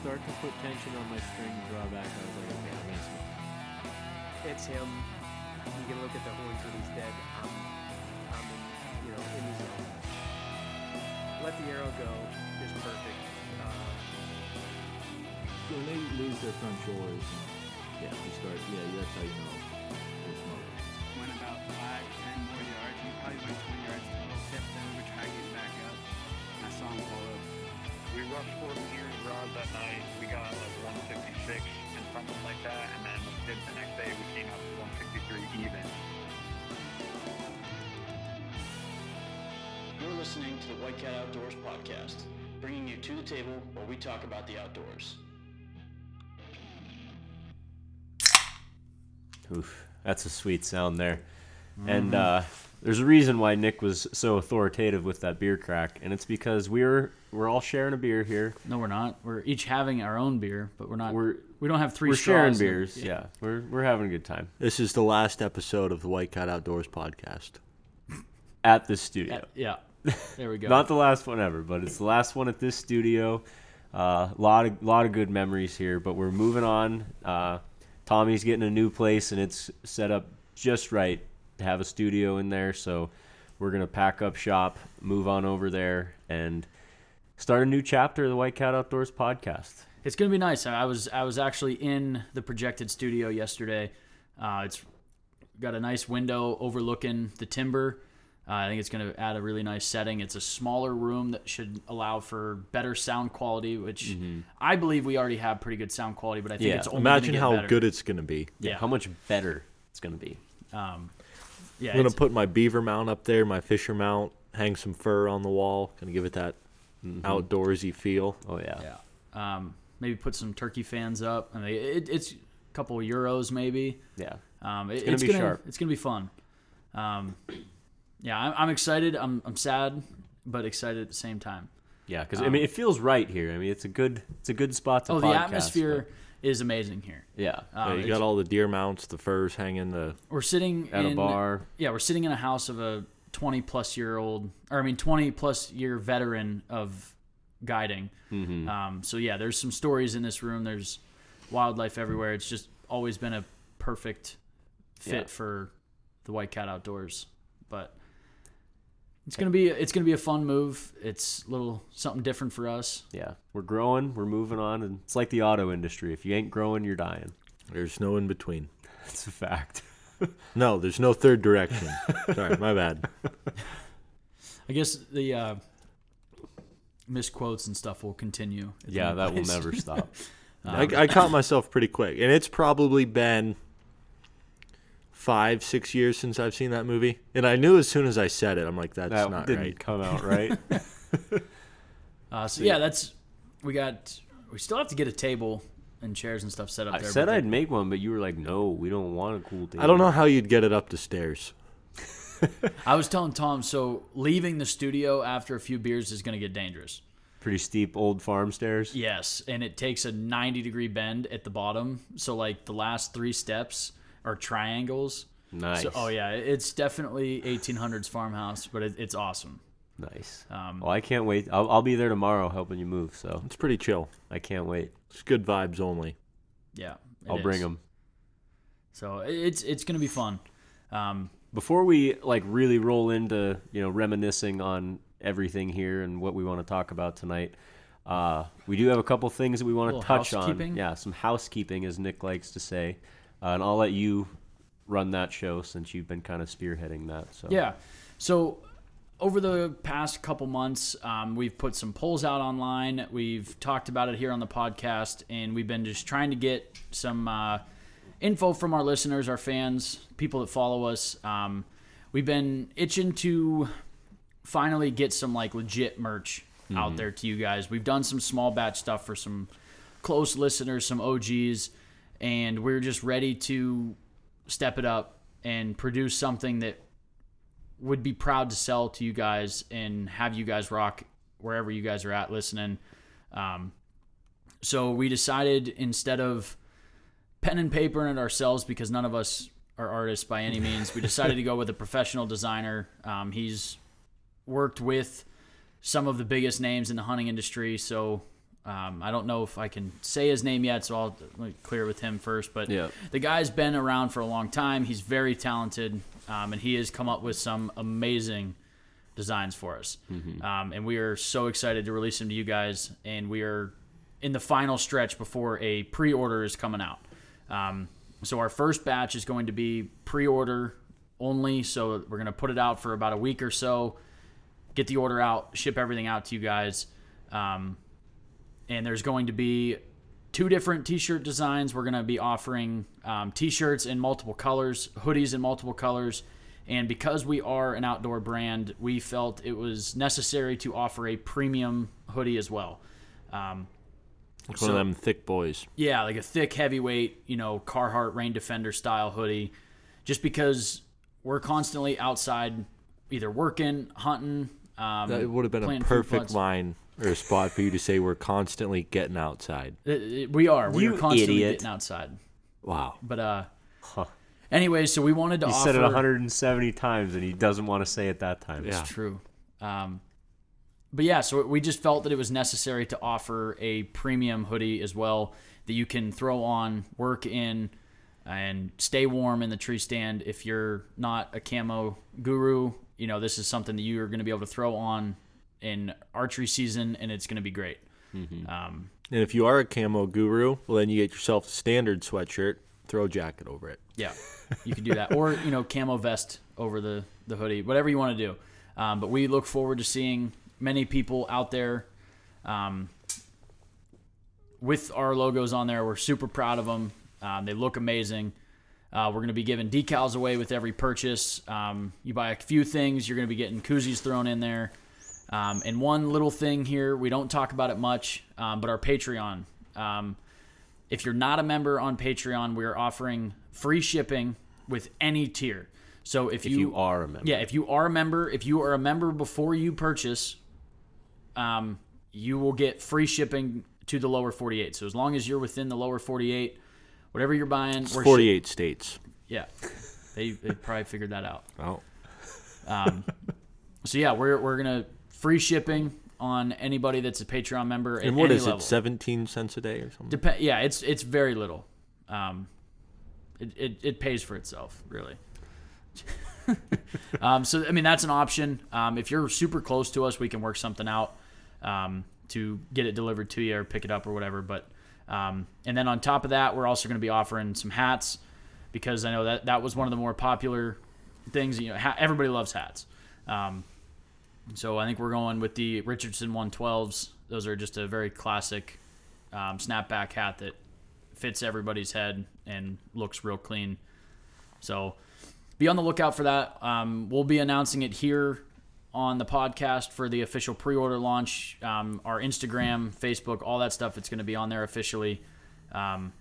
start to put tension on my string drawback, I was like, okay, I'm gonna smoke. It's him. You can look at the horns when he's dead. I'm, I'm in, you know, in the zone. Let the arrow go. Just perfect. Uh, So when they lose their front shoulders, and, yeah, you start. Yeah, that's how you know they're smoking. went about five, ten more yards. We probably went 20 yards total. Kept them. We tried getting back up. I saw him pull up. We rushed 14 years rods that night. We got like 156 and something like that. And then did the next day we came out to 163 even. You're listening to the White Cat Outdoors podcast, bringing you to the table where we talk about the outdoors. Oof, that's a sweet sound there. And uh, there's a reason why Nick was so authoritative with that beer crack, and it's because we're we're all sharing a beer here. No, we're not. We're each having our own beer, but we're not. We're we don't have 3 we're sharing straws and- beers. Yeah. we're we're having a good time This is the last episode of the White Cat Outdoors podcast. at this studio. Yeah. There we go. Not the last one ever, but it's the last one at this studio. A uh, lot of lot of good memories here, but we're moving on. Uh, Tommy's getting a new place, and it's set up just right to have a studio in there. So we're gonna pack up shop, move on over there, and start a new chapter of the White Cat Outdoors podcast. It's gonna be nice. I was I was actually in the projected studio yesterday. Uh, it's got a nice window overlooking the timber. Uh, I think it's gonna add a really nice setting. It's a smaller room that should allow for better sound quality, which I believe we already have pretty good sound quality. But I think Yeah. it's only Imagine gonna get how better. good it's gonna be. Yeah. How much better it's gonna be. Um, yeah, I'm gonna put my beaver mount up there, my fisher mount, hang some fur on the wall, gonna give it that outdoorsy feel. Oh yeah. yeah. Um, maybe put some turkey fans up. I mean, it, it's a couple of euros maybe. Yeah. Um, it- it's gonna gonna be sharp. It's gonna be fun. Um, yeah, I'm, I'm excited. I'm I'm sad, but excited at the same time. Yeah, because I mean, it feels right here. I mean, it's a good, it's a good spot to. oh, podcast, the atmosphere is amazing here. yeah, Uh, Yeah, you got all the deer mounts, the furs hanging, the we're sitting at in a bar. Yeah, we're sitting in a house of a 20 plus year old, or I mean 20 plus year veteran of guiding. Mm-hmm. Um, so yeah, there's some stories in this room. There's wildlife everywhere. It's just always been a perfect fit Yeah. for the White Cat Outdoors. But it's gonna be it's gonna be a fun move. It's a little something different for us. Yeah, we're growing, we're moving on, and it's like the auto industry. If you ain't growing, you're dying. there's no in between. That's a fact. No, there's no third direction. Sorry, my bad. I guess the uh, misquotes and stuff will continue. Yeah, new that will never stop. I, I caught myself pretty quick, and it's probably been five, six years since I've seen that movie. And I knew as soon as I said it, I'm like, that's that not didn't right. come out right. Uh, so yeah, that's we got. We still have to get a table and chairs and stuff set up I there. said I'd make one, but you were like, "No, we don't want a cool table." I don't know how you'd get it up the stairs. I was telling Tom, so leaving the studio after a few beers is going to get dangerous. Pretty steep old farm stairs. Yes, and it takes a 90 degree bend at the bottom. So like the last three steps are triangles. Nice. So, oh yeah, it's definitely 1800s farmhouse, but it, it's awesome. Nice. Um, well, I can't wait. I'll, I'll be there tomorrow helping you move, so It's pretty chill. I can't wait. It's good vibes only. Yeah, it I'll bring them. So it's it's going to be fun. Um, Before we like really roll into you know reminiscing on everything here and what we want to talk about tonight, uh, we do have a couple things that we want to touch on. Yeah, some housekeeping, as Nick likes to say, uh, and I'll let you run that show since you've been kind of spearheading that. So Yeah. So over the past couple months, um, we've put some polls out online. We've talked about it here on the podcast, and we've been just trying to get some uh, info from our listeners, our fans, people that follow us. Um, we've been itching to finally get some like legit merch out there to you guys. We've done some small batch stuff for some close listeners, some OGs, and we're just ready to step it up and produce something that would be proud to sell to you guys and have you guys rock wherever you guys are at listening. Um, so we decided instead of pen and paper it ourselves because none of us are artists by any means, we decided to go with a professional designer. Um, he's worked with some of the biggest names in the hunting industry, so Um, I don't know if I can say his name yet, so I'll clear with him first. But Yeah. the guy's been around for a long time. He's very talented, um, and he has come up with some amazing designs for us. Um, and we are so excited to release them to you guys. And we are in the final stretch before a pre-order is coming out. Um, so our first batch is going to be pre-order only. So we're going to put it out for about a week or so, get the order out, ship everything out to you guys. Um, and there's going to be two different t-shirt designs. We're going to be offering um, t-shirts in multiple colors hoodies in multiple colors. And because we are an outdoor brand we felt it was necessary to offer a premium hoodie as well. Um, one of them thick boys. yeah like a thick heavyweight you know carhartt rain defender style hoodie. Just because we're constantly outside either working hunting um, That would have been a perfect line or a spot for you to say we're constantly getting outside. It- it- we are we You are constantly idiot. getting outside Wow. but uh anyway so we wanted to He offer said it 170 times and he doesn't want to say it that time. Yeah. True. Um, but yeah, so we just felt that it was necessary to offer a premium hoodie as well that you can throw on, work in, and stay warm in the tree stand. If you're not a camo guru, you know this is something that you are going to be able to throw on in archery season, and it's going to be great. Um, And if you are a camo guru, well, then you get yourself a standard sweatshirt, throw a jacket over it. Yeah, you can do that, or you know, camo vest over the the hoodie, whatever you want to do. Um, but we look forward to seeing many people out there um, with our logos on there. We're super proud of them. Um, they look amazing. Uh, we're going to be giving decals away with every purchase. Um, you buy a few things, you're going to be getting koozies thrown in there. Um, and one little thing here, we don't talk about it much, um, but our Patreon. Um, if you're not a member on Patreon, we're offering free shipping with any tier. So if, If you are a member. yeah, if you are a member, if you are a member before you purchase, um, you will get free shipping to the lower 48. So as long as you're within the lower 48, whatever you're buying, we're shi- 48 states. yeah, they they probably figured that out. Oh. Um, so yeah, we're we're gonna free shipping on anybody that's a Patreon member. And at what is level. it, 17 cents a day or something? Dep- yeah, it's it's very little. Um, it, it, it pays for itself, really. um, so I mean that's an option. Um, if you're super close to us, we can work something out um, to get it delivered to you or pick it up or whatever. But um, and then on top of that, we're also going to be offering some hats because I know that that was one of the more popular things. You know, ha- everybody loves hats. Um, so I think we're going with the Richardson 112s. Those are just a very classic um, snapback hat that fits everybody's head and looks real clean. So be on the lookout for that. Um, we'll be announcing it here on the podcast for the official pre-order launch. Um, our Instagram, Facebook, all that stuff. It's going to be on there officially, um,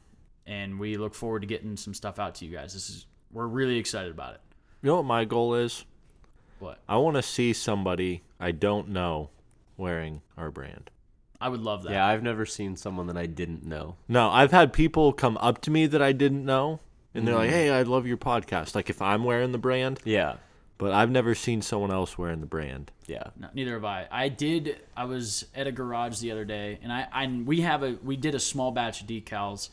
and we look forward to getting some stuff out to you guys. This is we're really excited about it. You know what my goal is? What I want to see somebody I don't know wearing our brand. I would love that. Yeah, I've never seen someone that I didn't know. No, I've had people come up to me that I didn't know, and they're like, "Hey, I love your podcast." Like if I'm wearing the brand, Yeah. but I've never seen someone else wearing the brand. Yeah. No, neither have I. I did. I was at a garage the other day, and I, I we have a we did a small batch of decals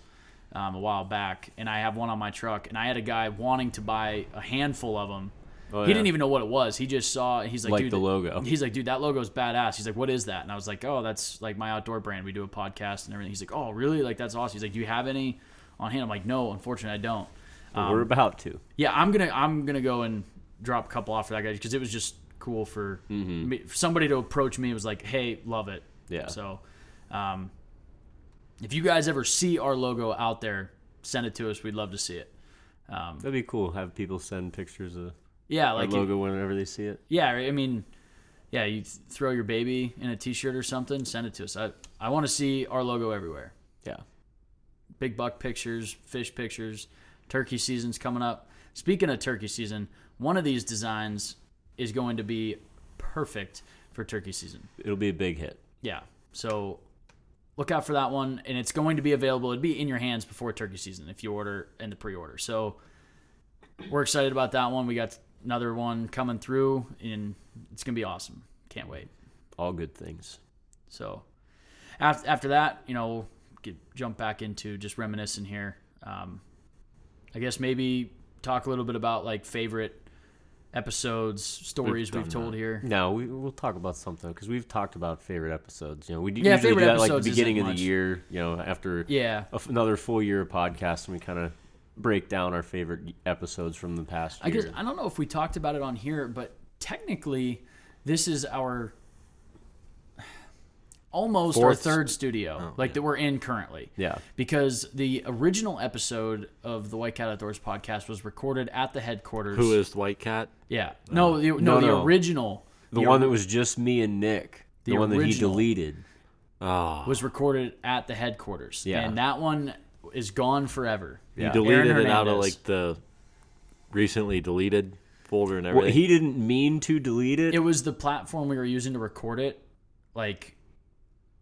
um, a while back, and I have one on my truck, and I had a guy wanting to buy a handful of them. Oh, he yeah. didn't even know what it was. He just saw. He's like, Like dude, the logo. He's like, dude, that logo's badass. He's like, what is that? And I was like, oh, that's like my outdoor brand. We do a podcast and everything. He's like, oh, really? Like that's awesome. He's like, do you have any on hand? I'm like, no, unfortunately, I don't. But we're about to. Yeah, I'm gonna I'm gonna go and drop a couple off for that guy because it was just cool for me, for somebody to approach me. It was like, hey, love it. Yeah. So, um, if you guys ever see our logo out there, send it to us. We'd love to see it. Um, That'd be cool. Have people send pictures of yeah, our like logo whenever they see it. yeah. I mean, yeah, you throw your baby in a T-shirt or something, send it to us. I I want to see our logo everywhere. Yeah. big buck pictures, fish pictures. Turkey season's coming up. Speaking of turkey season, one of these designs is going to be perfect for turkey season. It'll be a big hit. Yeah. So look out for that one and it's going to be available. It'd be in your hands before turkey season if you order in the pre-order. So we're excited about that one. We got another one coming through and it's going to be awesome. Can't wait. All good things. So, after after that, you know, we'll get jump back into just reminiscing here. Um, I guess maybe talk a little bit about like favorite episodes, stories we've, done told that. here. No, we, we'll talk about something because we've talked about favorite episodes. You know, we do Yeah, usually do that like the beginning of much. the year. You know, after Yeah. a another full year of podcast, and we kind of break down our favorite episodes from the past I guess I don't know if we talked about it on here, but technically, this is our almost our third studio, Oh, like yeah. that we're in currently. yeah, Because the original episode of the White Cat Outdoors podcast was recorded at the headquarters. Who is the White Cat? Yeah. No, oh. the, no, No, the no. original. the the one or- that was just me and Nick, the, The one that he deleted. Oh, was recorded at the headquarters. Yeah. And that one is gone forever. you Yeah. deleted it out of like the recently deleted folder and Well, everything. he didn't mean to delete it. It was the platform we were using to record it. Like,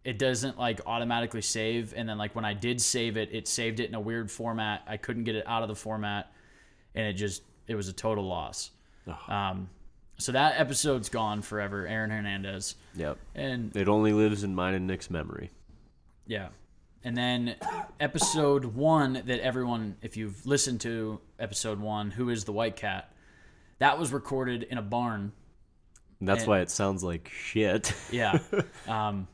it doesn't like automatically save. And then, like, when I did save it, it saved it in a weird format. I couldn't get it out of the format. And it just, it was a total loss. Um, so that episode's gone forever. Aaron Hernandez. yep. And It only lives in mine and Nick's memory. Yeah. And then episode one that everyone, if you've listened to episode one, Who is the White Cat? That was recorded in a barn. And that's And- why it sounds like shit. Yeah. um,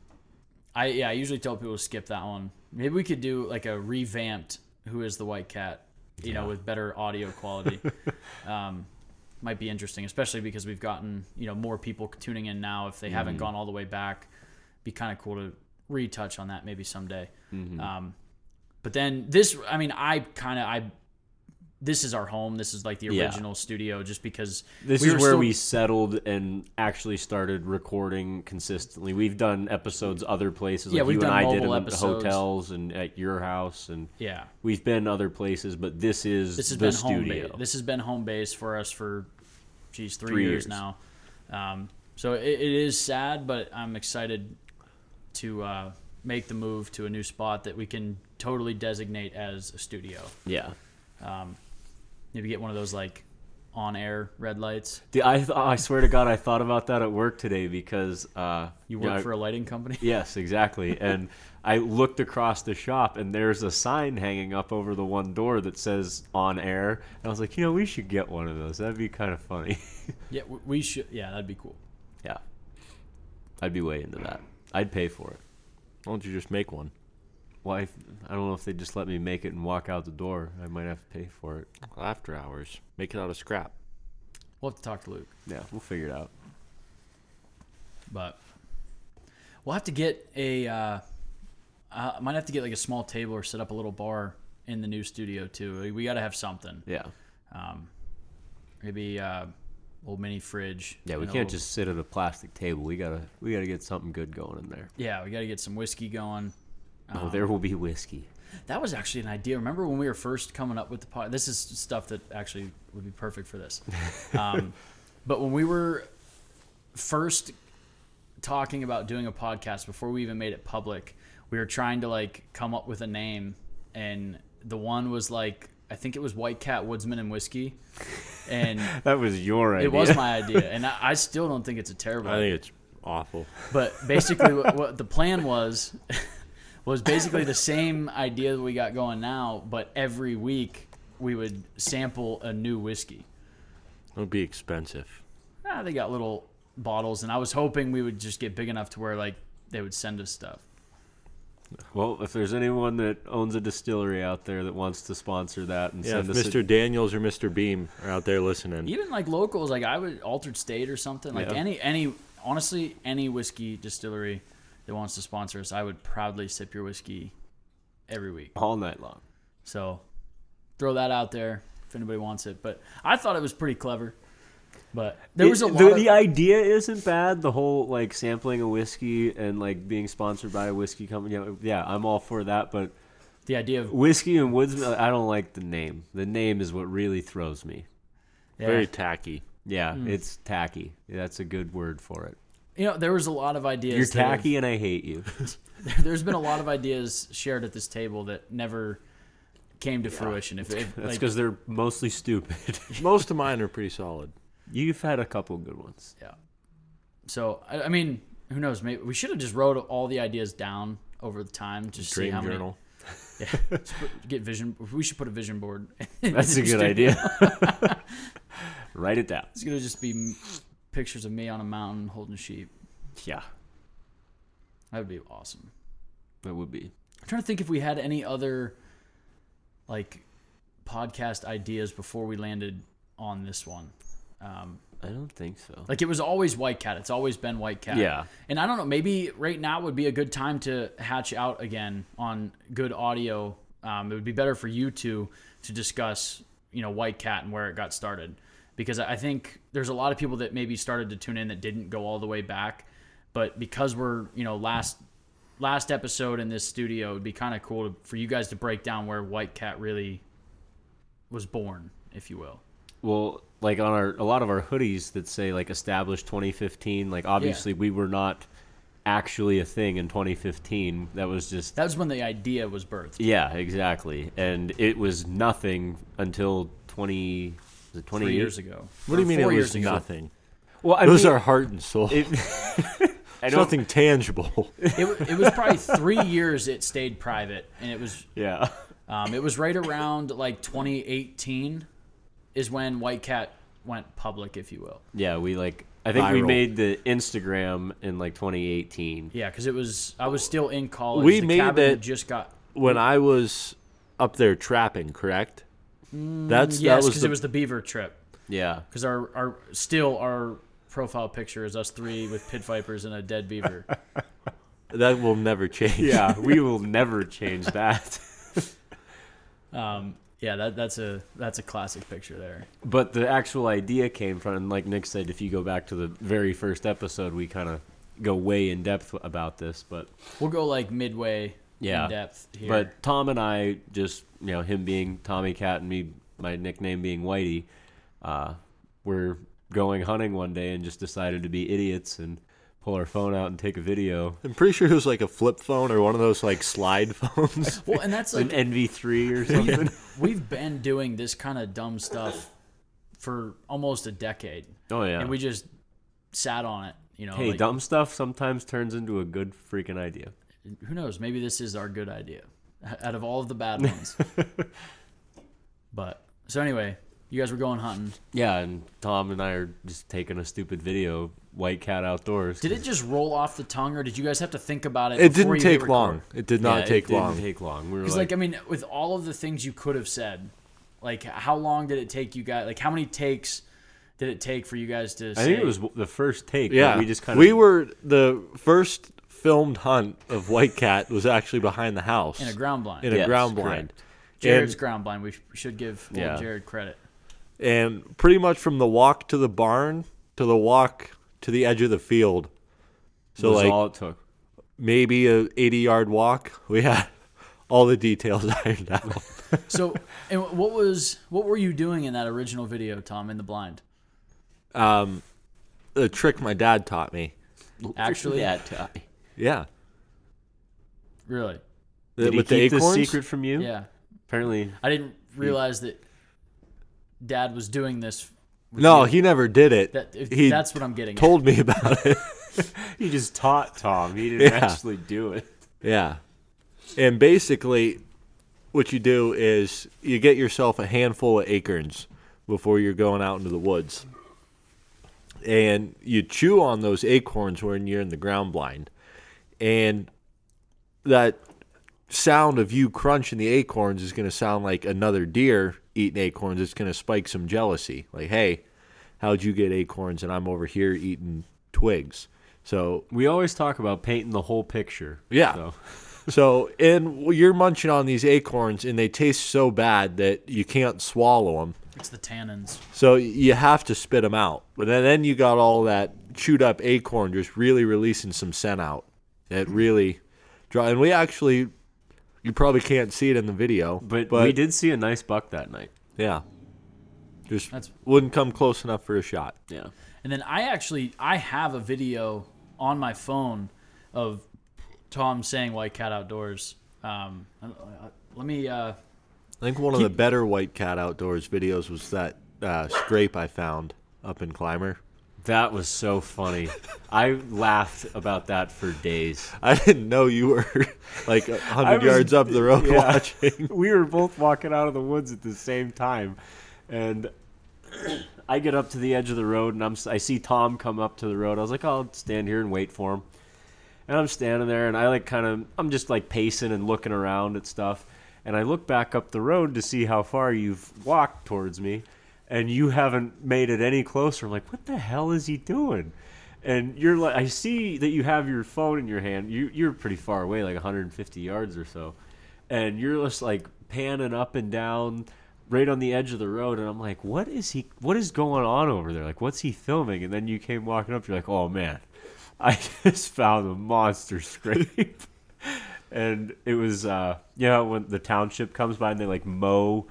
I yeah, I usually tell people to skip that one. Maybe we could do like a revamped Who is the White Cat, you know, with better audio quality. um, might be interesting, especially because we've gotten, you know, more people tuning in now if they haven't gone all the way back. Be kind of cool to retouch on that maybe someday. Um, but then this, I mean, I kind of I. This is our home. This is like the Yeah. original studio, just because This we is where still- we settled and actually started recording consistently. We've done episodes other places. Yeah, like we've you and done I did in mobile the hotels and at your house, and yeah. we've been other places. But this is this has the been studio. home base. This has been home base for us for, geez, three, Three years, years. now. Um, so it, it is sad, but I'm excited to uh, make the move to a new spot that we can totally designate as a studio. yeah. Um, maybe get one of those like on-air red lights. The, I th- I swear to God, I thought about that at work today because uh, You know, work I- for a lighting company. Yes, exactly. and I looked across the shop, and there's a sign hanging up over the one door that says "on air." And I was like, you know, we should get one of those. That'd be kind of funny. Yeah, we should. Yeah, that'd be cool. yeah, I'd be way into that. I'd pay for it. Why don't you just make one? Why? I don't know if they just let me make it and walk out the door. I might have to pay for it. After hours. Make it out of scrap. We'll have to talk to Luke. Yeah, we'll figure it out. but we'll have to get a uh, I might have to get like a small table or set up a little bar in the new studio too. We- We got to have something. Yeah, Um, maybe uh, old mini fridge. yeah. We can't little- just sit at a plastic table. We gotta, we gotta get something good going in there. Yeah, we got to get some whiskey going. Oh, there will be whiskey. That was actually an idea. Remember when we were first coming up with the pod? This is stuff that actually would be perfect for this. Um, but when we were first talking about doing a podcast before we even made it public, we were trying to like come up with a name, and the one was like I think it was White Cat Woodsman and Whiskey, and That was your idea. it was my idea, and I, I still don't think it's a terrible. I idea. think it's awful. But basically, what, what the plan was was basically the same idea that we got going now, but every week we would sample a new whiskey. It would be expensive. Ah, they got little bottles, and I was hoping we would just get big enough to where like they would send us stuff. Well, if there's anyone that owns a distillery out there that wants to sponsor that and Yeah, if us, Mr. a, Daniels or Mr. Beam are out there listening. Even like locals, like I would Altered State or something. Like Yeah. any any honestly any whiskey distillery that wants to sponsor us, I would proudly sip your whiskey every week. all night long. So throw that out there if anybody wants it. But I thought it was pretty clever. But there was a It- lot the, of the idea isn't bad. The whole like sampling a whiskey and like being sponsored by a whiskey company. Yeah, yeah, I'm all for that. But the idea of whiskey and woodsman, I don't like the name. The name is what really throws me. yeah. Very tacky. Yeah, Hmm. it's tacky. That's a good word for it. you know there was a lot of ideas. You're that have- tacky, and I hate you. there's been a lot of ideas shared at this table that never came to fruition. If, if That's like, because they're mostly stupid. Most of mine are pretty solid. You've had a couple good ones. yeah. So I, I mean, who knows? Maybe we should have just wrote all the ideas down over the time. to see Dream how many. journal. Yeah, get vision. We should put a vision board. That's a good studio. idea. Write it down. It's gonna just be pictures of me on a mountain holding sheep. Yeah, That would be awesome. that would be. I'm trying to think if we had any other like podcast ideas before we landed on this one. Um, I don't think so. like it was always White Cat. It's always been White Cat. Yeah. And I don't know. Maybe right now would be a good time to hatch out again on good audio. Um, it would be better for you two to discuss, you know, White Cat and where it got started, because I think there's a lot of people that maybe started to tune in that didn't go all the way back, but because we're you know last last episode in this studio, it'd be kind of cool to, for you guys to break down where White Cat really was born, if you will. Well, like on our a lot of our hoodies that say like established 2015. Like obviously we were not actually a thing in 2015. That was just That was when the idea was birthed. yeah, exactly. And it was nothing until 20 was it 20 Three years ago. What do you mean it four was years ago. nothing? Well, I Those mean, are heart and soul. it, I It's nothing tangible. It, it was probably three years it stayed private, and it was Yeah. um, it was right around like 2018 is when White Cat went public, if you will. Yeah, we like I think we Viral. made the Instagram in like 2018. Yeah, because it was I was still in college. We the made cabin had it- just got when I was up there trapping, correct? That's yes, that was because the, it was the Beaver trip. Yeah. Because our our still our profile picture is us three with pit vipers and a dead beaver. that will never change. Yeah, we will never change that. Um, yeah, that that's a that's a classic picture there. But the actual idea came from, and like Nick said, if you go back to the very first episode, we kind of go way in depth about this. But We'll go like midway Yeah. in depth here. but Tom and I just, you know, him being Tommy Cat and me, my nickname being Whitey, uh, we're going hunting one day and just decided to be idiots and pull our phone out and take a video. I'm pretty sure it was like a flip phone or one of those like slide phones. well, and that's An NV3 or something. we've been doing this kind of dumb stuff for almost a decade, oh yeah. and we just sat on it. You know, hey, like, dumb stuff sometimes turns into a good freaking idea. who knows? Maybe this is our good idea out of all of the bad ones. but so anyway, you guys were going hunting. Yeah, and Tom and I are just taking a stupid video, White Cat Outdoors. Did it just roll off the tongue, or did you guys have to think about it? It didn't you take long. It did not Yeah, take it didn't long. take long. We were Because, like, like, I mean, with all of the things you could have said, like, how long did it take you guys? Like, how many takes did it take for you guys to? I say, think it was the first take. yeah, we just kind of we were the first filmed hunt of White Cat was actually behind the house in a ground blind. in a Yes, ground correct. blind. Jared's And- ground blind. We sh- should give Yeah. Jared credit. and pretty much from the walk to the barn to the walk to the edge of the field. So was like all it took. maybe a 80 yard walk. We had all the details ironed out. So, and what was what were you doing in that original video, Tom, in the blind? Um, the trick my dad taught me. Actually, yeah, Tommy. Yeah, really, The- Did he with keep the this acorns. secret from you? yeah. Apparently, I didn't realize that Dad was doing this. No, you. he never did it. That, if, he that's what I'm getting. at. told me about it. he just taught Tom. He didn't Yeah. actually do it. Yeah. And basically, what you do is you get yourself a handful of acorns before you're going out into the woods. And you chew on those acorns when you're in the ground blind. And that sound of you crunching the acorns is going to sound like another deer eating acorns. It's going to spike some jealousy. Like, hey, how'd you get acorns and I'm over here eating twigs? So We always talk about painting the whole picture. Yeah. So, So, and you're munching on these acorns, and they taste so bad that you can't swallow them. It's the tannins. So you have to spit them out. But then, then you got all that chewed up acorn just really releasing some scent out. It really draw. And we actually, you probably can't see it in the video, but, we did see a nice buck that night. Yeah, just That's- wouldn't come close enough for a shot. Yeah. And then I actually I have a video on my phone of Tom saying "White Cat Outdoors." Um, uh, let me. Uh, I think one of the better white cat outdoors videos was that uh, scrape I found up in Climber. That was so funny. I laughed about that for days. I didn't know you were like a I hundred was- yards up the road yeah. watching. we were both walking out of the woods at the same time, and I get up to the edge of the road, and I'm I see Tom come up to the road. I was like, I'll stand here and wait for him. And I'm standing there, and I like kind of I'm just like pacing and looking around at stuff, and I look back up the road to see how far you've walked towards me, and you haven't made it any closer. I'm like, what the hell is he doing? And you're like, I see that you have your phone in your hand. You you're pretty far away, like 150 yards or so, and you're just like panning up and down right on the edge of the road and I'm like what is he what is going on over there like what's he filming and then you came walking up you're like oh man I just found a monster scrape and it was uh you know when the township comes by and they like mow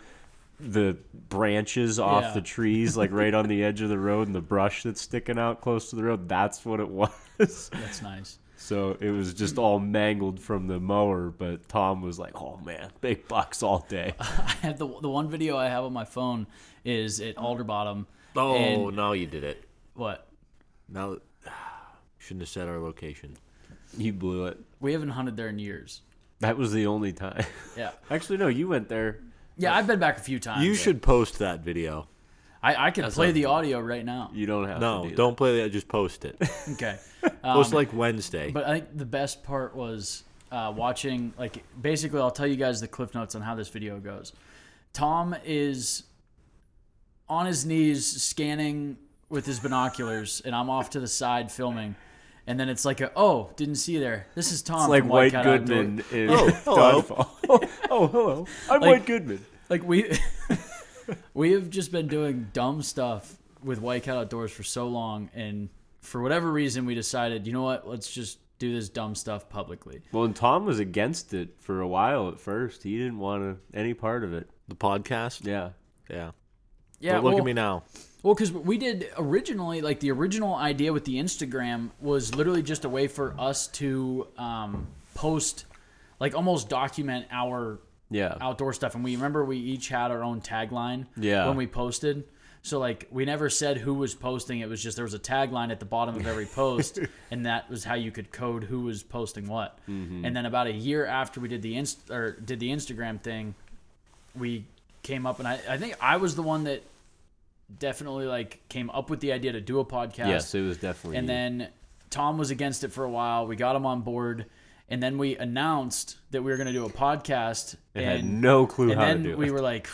the branches off Yeah. the trees like right on the edge of the road and the brush that's sticking out close to the road that's what it was That's nice. so it was just all mangled from the mower but Tom was like oh man big bucks all day I have the the one video I have on my phone is at Alderbottom. Oh, and- now you did it. What? Now shouldn't have said our location. you blew it We haven't hunted there in years. That was the only time. Yeah. Actually, no, you went there. Yeah, I've been back a few times. You should post that video. I, I can play the audio right now. You don't have No, to do don't play that. Just post it. Okay. post Um, like Wednesday. But I think the best part was uh, watching. Like, basically, I'll tell you guys the cliff notes on how this video goes. Tom is on his knees scanning with his binoculars, and I'm off to the side filming. And then it's like, a, oh, didn't see you there. This is Tom. It's like from White Cat Outdoor- Goodman in Oh, hello. Dodgeball. oh, oh, hello. I'm Like- White Goodman. Like we, we have just been doing dumb stuff with White Cat Outdoors for so long, and for whatever reason, we decided, you know what? Let's just do this dumb stuff publicly. Well, and Tom was against it for a while at first. He didn't want to, any part of it. the podcast. Yeah. Yeah. Yeah, but look well, at me now. Well, because we did originally, like the original idea with the Instagram was literally just a way for us to um, post, like almost document our Yeah. outdoor stuff. And we remember we each had our own tagline Yeah. when we posted. So like we never said who was posting. It was just there was a tagline at the bottom of every post, and that was how you could code who was posting what. Mm-hmm. And then about a year after we did the inst or did the Instagram thing, we came up and I, I think I was the one that definitely like came up with the idea to do a podcast. Yes, it was definitely. And then Tom was against it for a while. We got him on board, and then we announced that we were going to do a podcast. I and had no clue and how to then do we it. were like,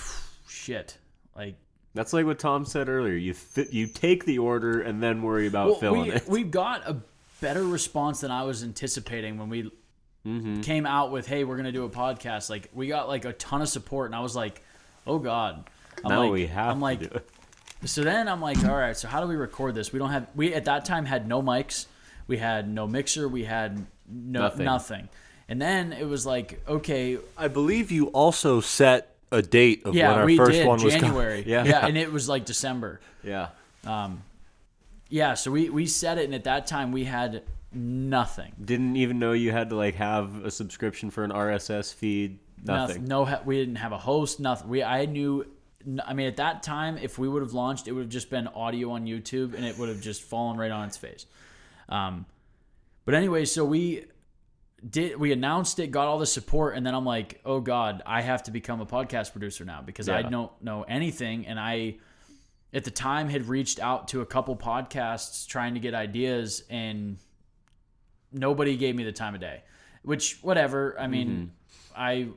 shit, like. That's like what Tom said earlier. You th- you take the order and then worry about Well, filling we it. we got a better response than I was anticipating when we Mm-hmm. came out with, "Hey, we're gonna do a podcast." Like we got like a ton of support, and I was like, "Oh God." I'm now like, we have I'm like. So then I'm like, all right, so how do we record this? We don't have we at that time had no mics, we had no mixer, we had no Nothing. nothing. And then it was like, okay, I believe you also set a date of yeah, when our first did one was coming. January. Yeah. yeah, and it was like December. Yeah. Um, Yeah, so we we set it, and at that time we had nothing, Didn't even know you had to like have a subscription for an RSS feed. Nothing. No, ha- we didn't have a host. Nothing. We I knew. I mean, at that time, if we would have launched, it would have just been audio on YouTube, and it would have just fallen right on its face. Um, but anyway, so we did. We announced it, got all the support, and then I'm like, oh god, I have to become a podcast producer now because I don't know anything, and I. At the time, had reached out to a couple podcasts trying to get ideas, and nobody gave me the time of day. Which, whatever. I mean, mm-hmm. I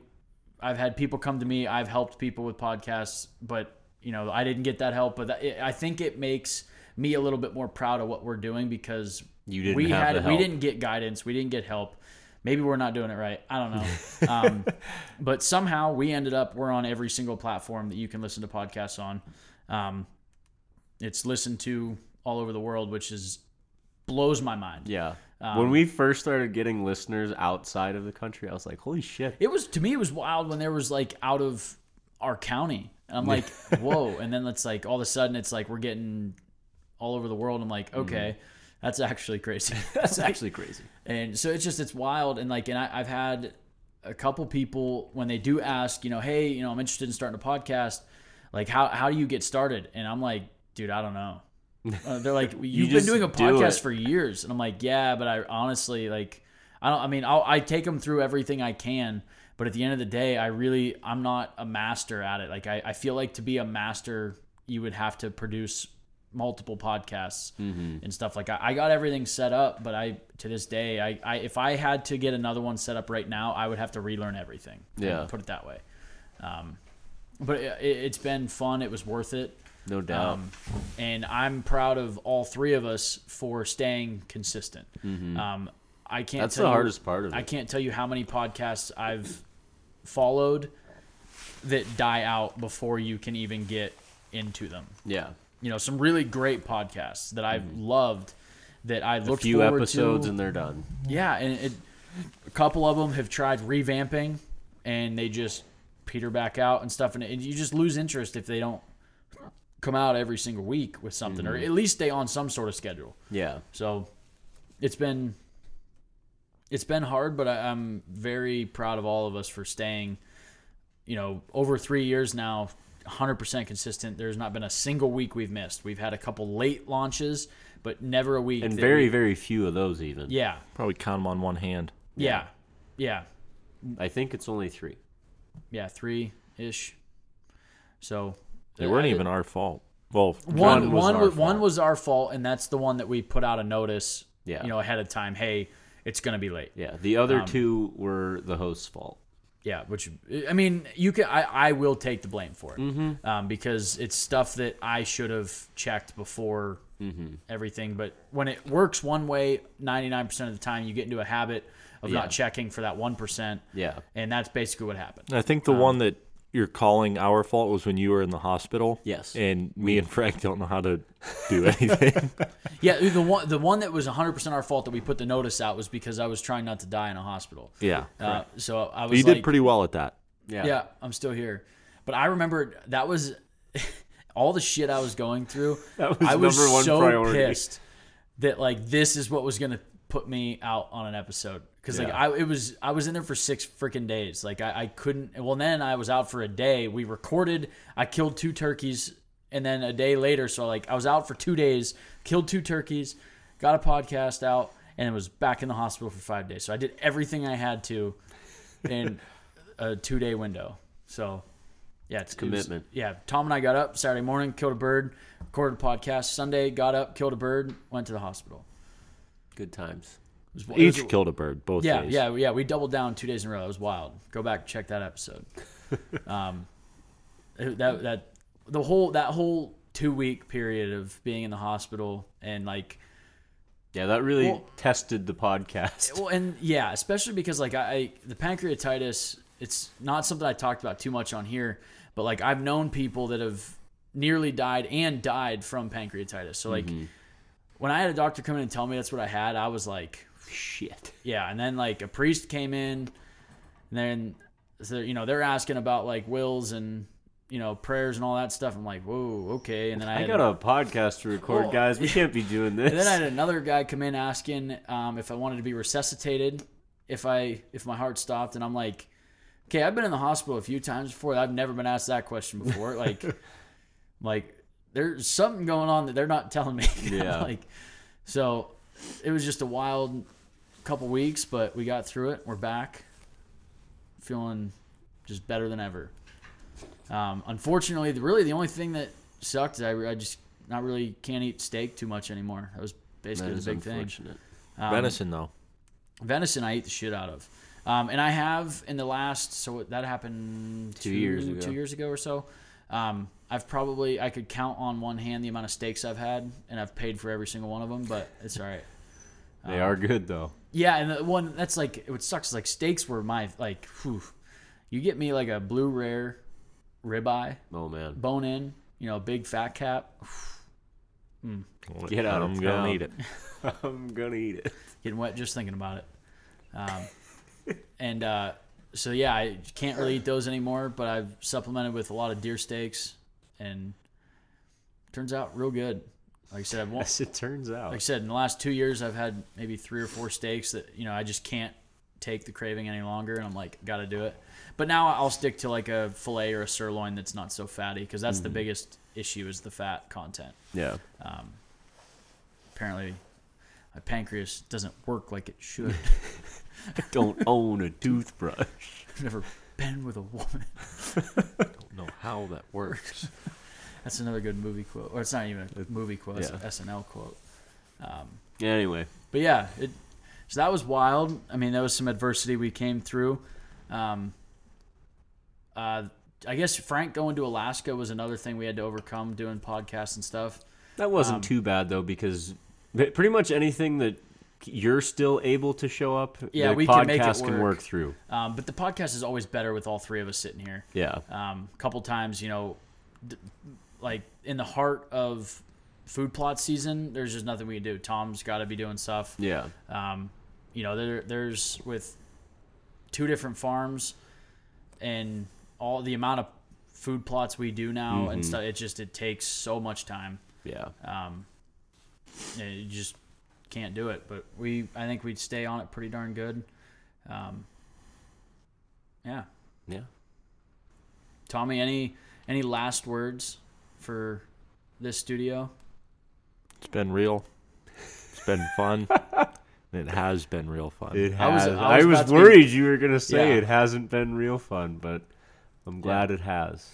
I've had people come to me. I've helped people with podcasts, but you know, I didn't get that help. But I think it makes me a little bit more proud of what we're doing because You didn't we have had we didn't get guidance. We didn't get help. Maybe we're not doing it right. I don't know. um, but somehow we ended up we're on every single platform that you can listen to podcasts on. Um, it's listened to all over the world, which is blows my mind. Yeah. Um, when we first started getting listeners outside of the country, I was like, "Holy shit!" It was to me it was wild when there was like out of our county. And I'm like, whoa. And then it's like all of a sudden it's like we're getting all over the world. I'm like, okay, that's actually crazy. That's actually crazy. and so it's just it's wild. And like and I, I've had a couple people when they do ask, you know, hey, you know, I'm interested in starting a podcast. Like how how do you get started? And I'm like, dude, I don't know. Uh, they're like, you've been doing a podcast it." for years, and I'm like, yeah, but I honestly like, I don't. I mean, I'll, I take them through everything I can, but at the end of the day, I really, I'm not a master at it. Like, I, I feel like to be a master, you would have to produce multiple podcasts Mm-hmm. and stuff like I, I got everything set up but i to this day I, I if i had to get another one set up right now i would have to relearn everything Yeah. put it that way um, but it, it's been fun it was worth it No doubt. um, and I'm proud of all three of us for staying consistent. Um, I can't. Mm-hmm. That's the you- hardest part of it I can't tell you how many podcasts I've followed that die out before you can even get into them. yeah. You know, some really great podcasts that I've loved that I Mm-hmm. A looked few episodes to. and they're done. Yeah, and it, a couple of them have tried revamping, and they just peter back out and stuff, and, it, you just lose interest if they don't come out every single week with something, or at least stay on some sort of schedule. Yeah. So it's been it's been hard, but I, I'm very proud of all of us for staying. You know, over three years now, 100% consistent. There's not been a single week we've missed. We've had a couple late launches, but never a week. And very, we- very few of those even. yeah, Probably count them on one hand. yeah, yeah. I think it's only three. yeah, three ish. So They weren't I- even our fault. Well, one. One our was, one fault. was our fault, and that's the one that we put out a notice. Yeah. you know, ahead of time. Hey, it's gonna be late. Yeah. The other Um, two were the host's fault. Yeah, which I mean, you can. I, I will take the blame for it Mm-hmm. um, because it's stuff that I should have checked before Mm-hmm. everything. But when it works one way, ninety nine percent of the time, you get into a habit of Yeah. not checking for that one percent. Yeah. and that's basically what happened. I think the one that you're calling our fault was when you were in the hospital. Yes. And me and Frank don't know how to do anything. Yeah, the one the one that was one hundred percent our fault that we put the notice out was because I was trying not to die in a hospital. yeah. Uh, so I was But you like, did pretty well at that. Yeah. yeah, I'm still here. But I remember that was all the shit I was going through. That was I was number one so priority. pissed that like this is what was gonna put me out on an episode because like I it was I was in there for six freaking days. Like I, I couldn't. Well, then I was out for a day. We recorded. I killed two turkeys, and then a day later, so like I was out for two days, killed two turkeys, got a podcast out, and it was back in the hospital for five days. So I did everything I had to in a two day window. So yeah, it's it was- commitment. yeah, Tom and I got up Saturday morning, killed a bird, recorded a podcast. Sunday, got up, killed a bird, went to the hospital. Good times. Was- it was- Each killed a bird, both yeah, days. yeah, yeah. We doubled down two days in a row. It was wild. Go back and check that episode. um, that that the whole that whole two week period of being in the hospital and like Yeah, that really Well- tested the podcast. well and yeah, especially because like I, I the pancreatitis. It's not something I talked about too much on here, but like I've known people that have nearly died and died from pancreatitis. So like when I had a doctor come in and tell me that's what I had, I was like, Shit. yeah, and then like a priest came in, and then so, you know they're asking about like wills and you know prayers and all that stuff. I'm like, whoa, okay. And then I, I had, got a podcast to record, guys. We can't be doing this. and then I had another guy come in asking um, if I wanted to be resuscitated, if I if my heart stopped, and I'm like, okay, I've been in the hospital a few times before. I've never been asked that question before. like, like there's something going on that they're not telling me. Yeah. like, so it was just a wild couple weeks, but we got through it. We're back, feeling just better than ever. Um, unfortunately, the, really the only thing that sucked is I, I just not really can't eat steak too much anymore. That was basically that the big thing. Um, Venison, though. venison I eat the shit out of. Um, and I have in the last so that happened Two years ago. two years ago or so. Um, I've probably I could count on one hand the amount of steaks I've had, and I've paid for every single one of them. But it's all right. They Um, are good though. Yeah, and the one that's like what sucks is like steaks were my like. Whew, you get me like a blue rare ribeye, Oh man. bone in, you know, big fat cap. Get out of here. I'm gonna eat it. I'm gonna eat it. getting wet just thinking about it. Um, and uh, so yeah, I can't really eat those anymore. But I've supplemented with a lot of deer steaks, and turns out real good. Like I said, I've, As it turns out. like I said, in the last two years, I've had maybe three or four steaks that you know I just can't take the craving any longer, and I'm like, got to do it. But now I'll stick to like a fillet or a sirloin that's not so fatty because that's the biggest issue is the fat content. yeah. Um, apparently my pancreas doesn't work like it should. Don't own a toothbrush. I've never been with a woman. I don't know how that works. That's another good movie quote, or it's not even a movie quote. It's yeah. an SNL quote. Um, Anyway, but yeah, it, so that was wild. I mean, that was some adversity we came through. Um, uh, I guess Frank going to Alaska was another thing we had to overcome doing podcasts and stuff. that wasn't Um, too bad though because pretty much anything that you're still able to show up, Yeah, the we podcast can make it can work. work through. Um, but the podcast is always better with all three of us sitting here. Yeah. Um, a couple times, you know, d- like in the heart of food plot season, there's just nothing we can do. Tom's got to be doing stuff. Yeah. Um, you know, there, there's with two different farms and all the amount of food plots we do now and Mhm. stuff. It just it takes so much time. Yeah. Um, and you just can't do it. But we, I think we'd stay on it pretty darn good. Um, yeah, Yeah. Tommy, any any last words for this studio? It's been real. It's been fun. it has been real fun. It I was- has. I I was was, about to be- worried you were gonna say Yeah. it hasn't been real fun, but I'm glad it has.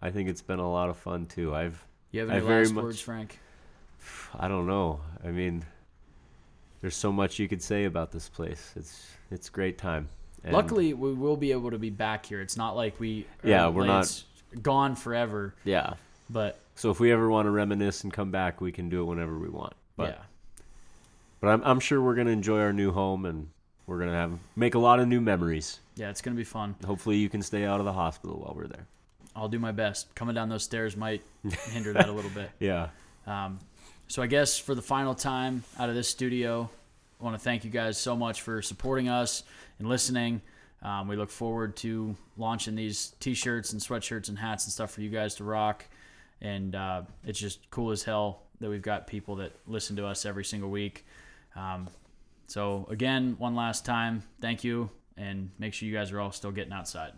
I think it's been a lot of fun too. I've You have I any very last much- words, Frank? I don't know. I mean, there's so much you could say about this place. It's it's great time. And Luckily, we will be able to be back here. It's not like we Yeah, we're not- gone forever. yeah. But So if we ever want to reminisce and come back, we can do it whenever we want. But yeah, but I'm I'm sure we're gonna enjoy our new home and we're gonna have make a lot of new memories. yeah, it's gonna be fun. Hopefully, you can stay out of the hospital while we're there. I'll do my best. Coming down those stairs might hinder that a little bit. Yeah. Um, so I guess for the final time out of this studio, I want to thank you guys so much for supporting us and listening. Um, we look forward to launching these T-shirts and sweatshirts and hats and stuff for you guys to rock. And uh, it's just cool as hell that we've got people that listen to us every single week. Um, so again, one last time, thank you, and make sure you guys are all still getting outside.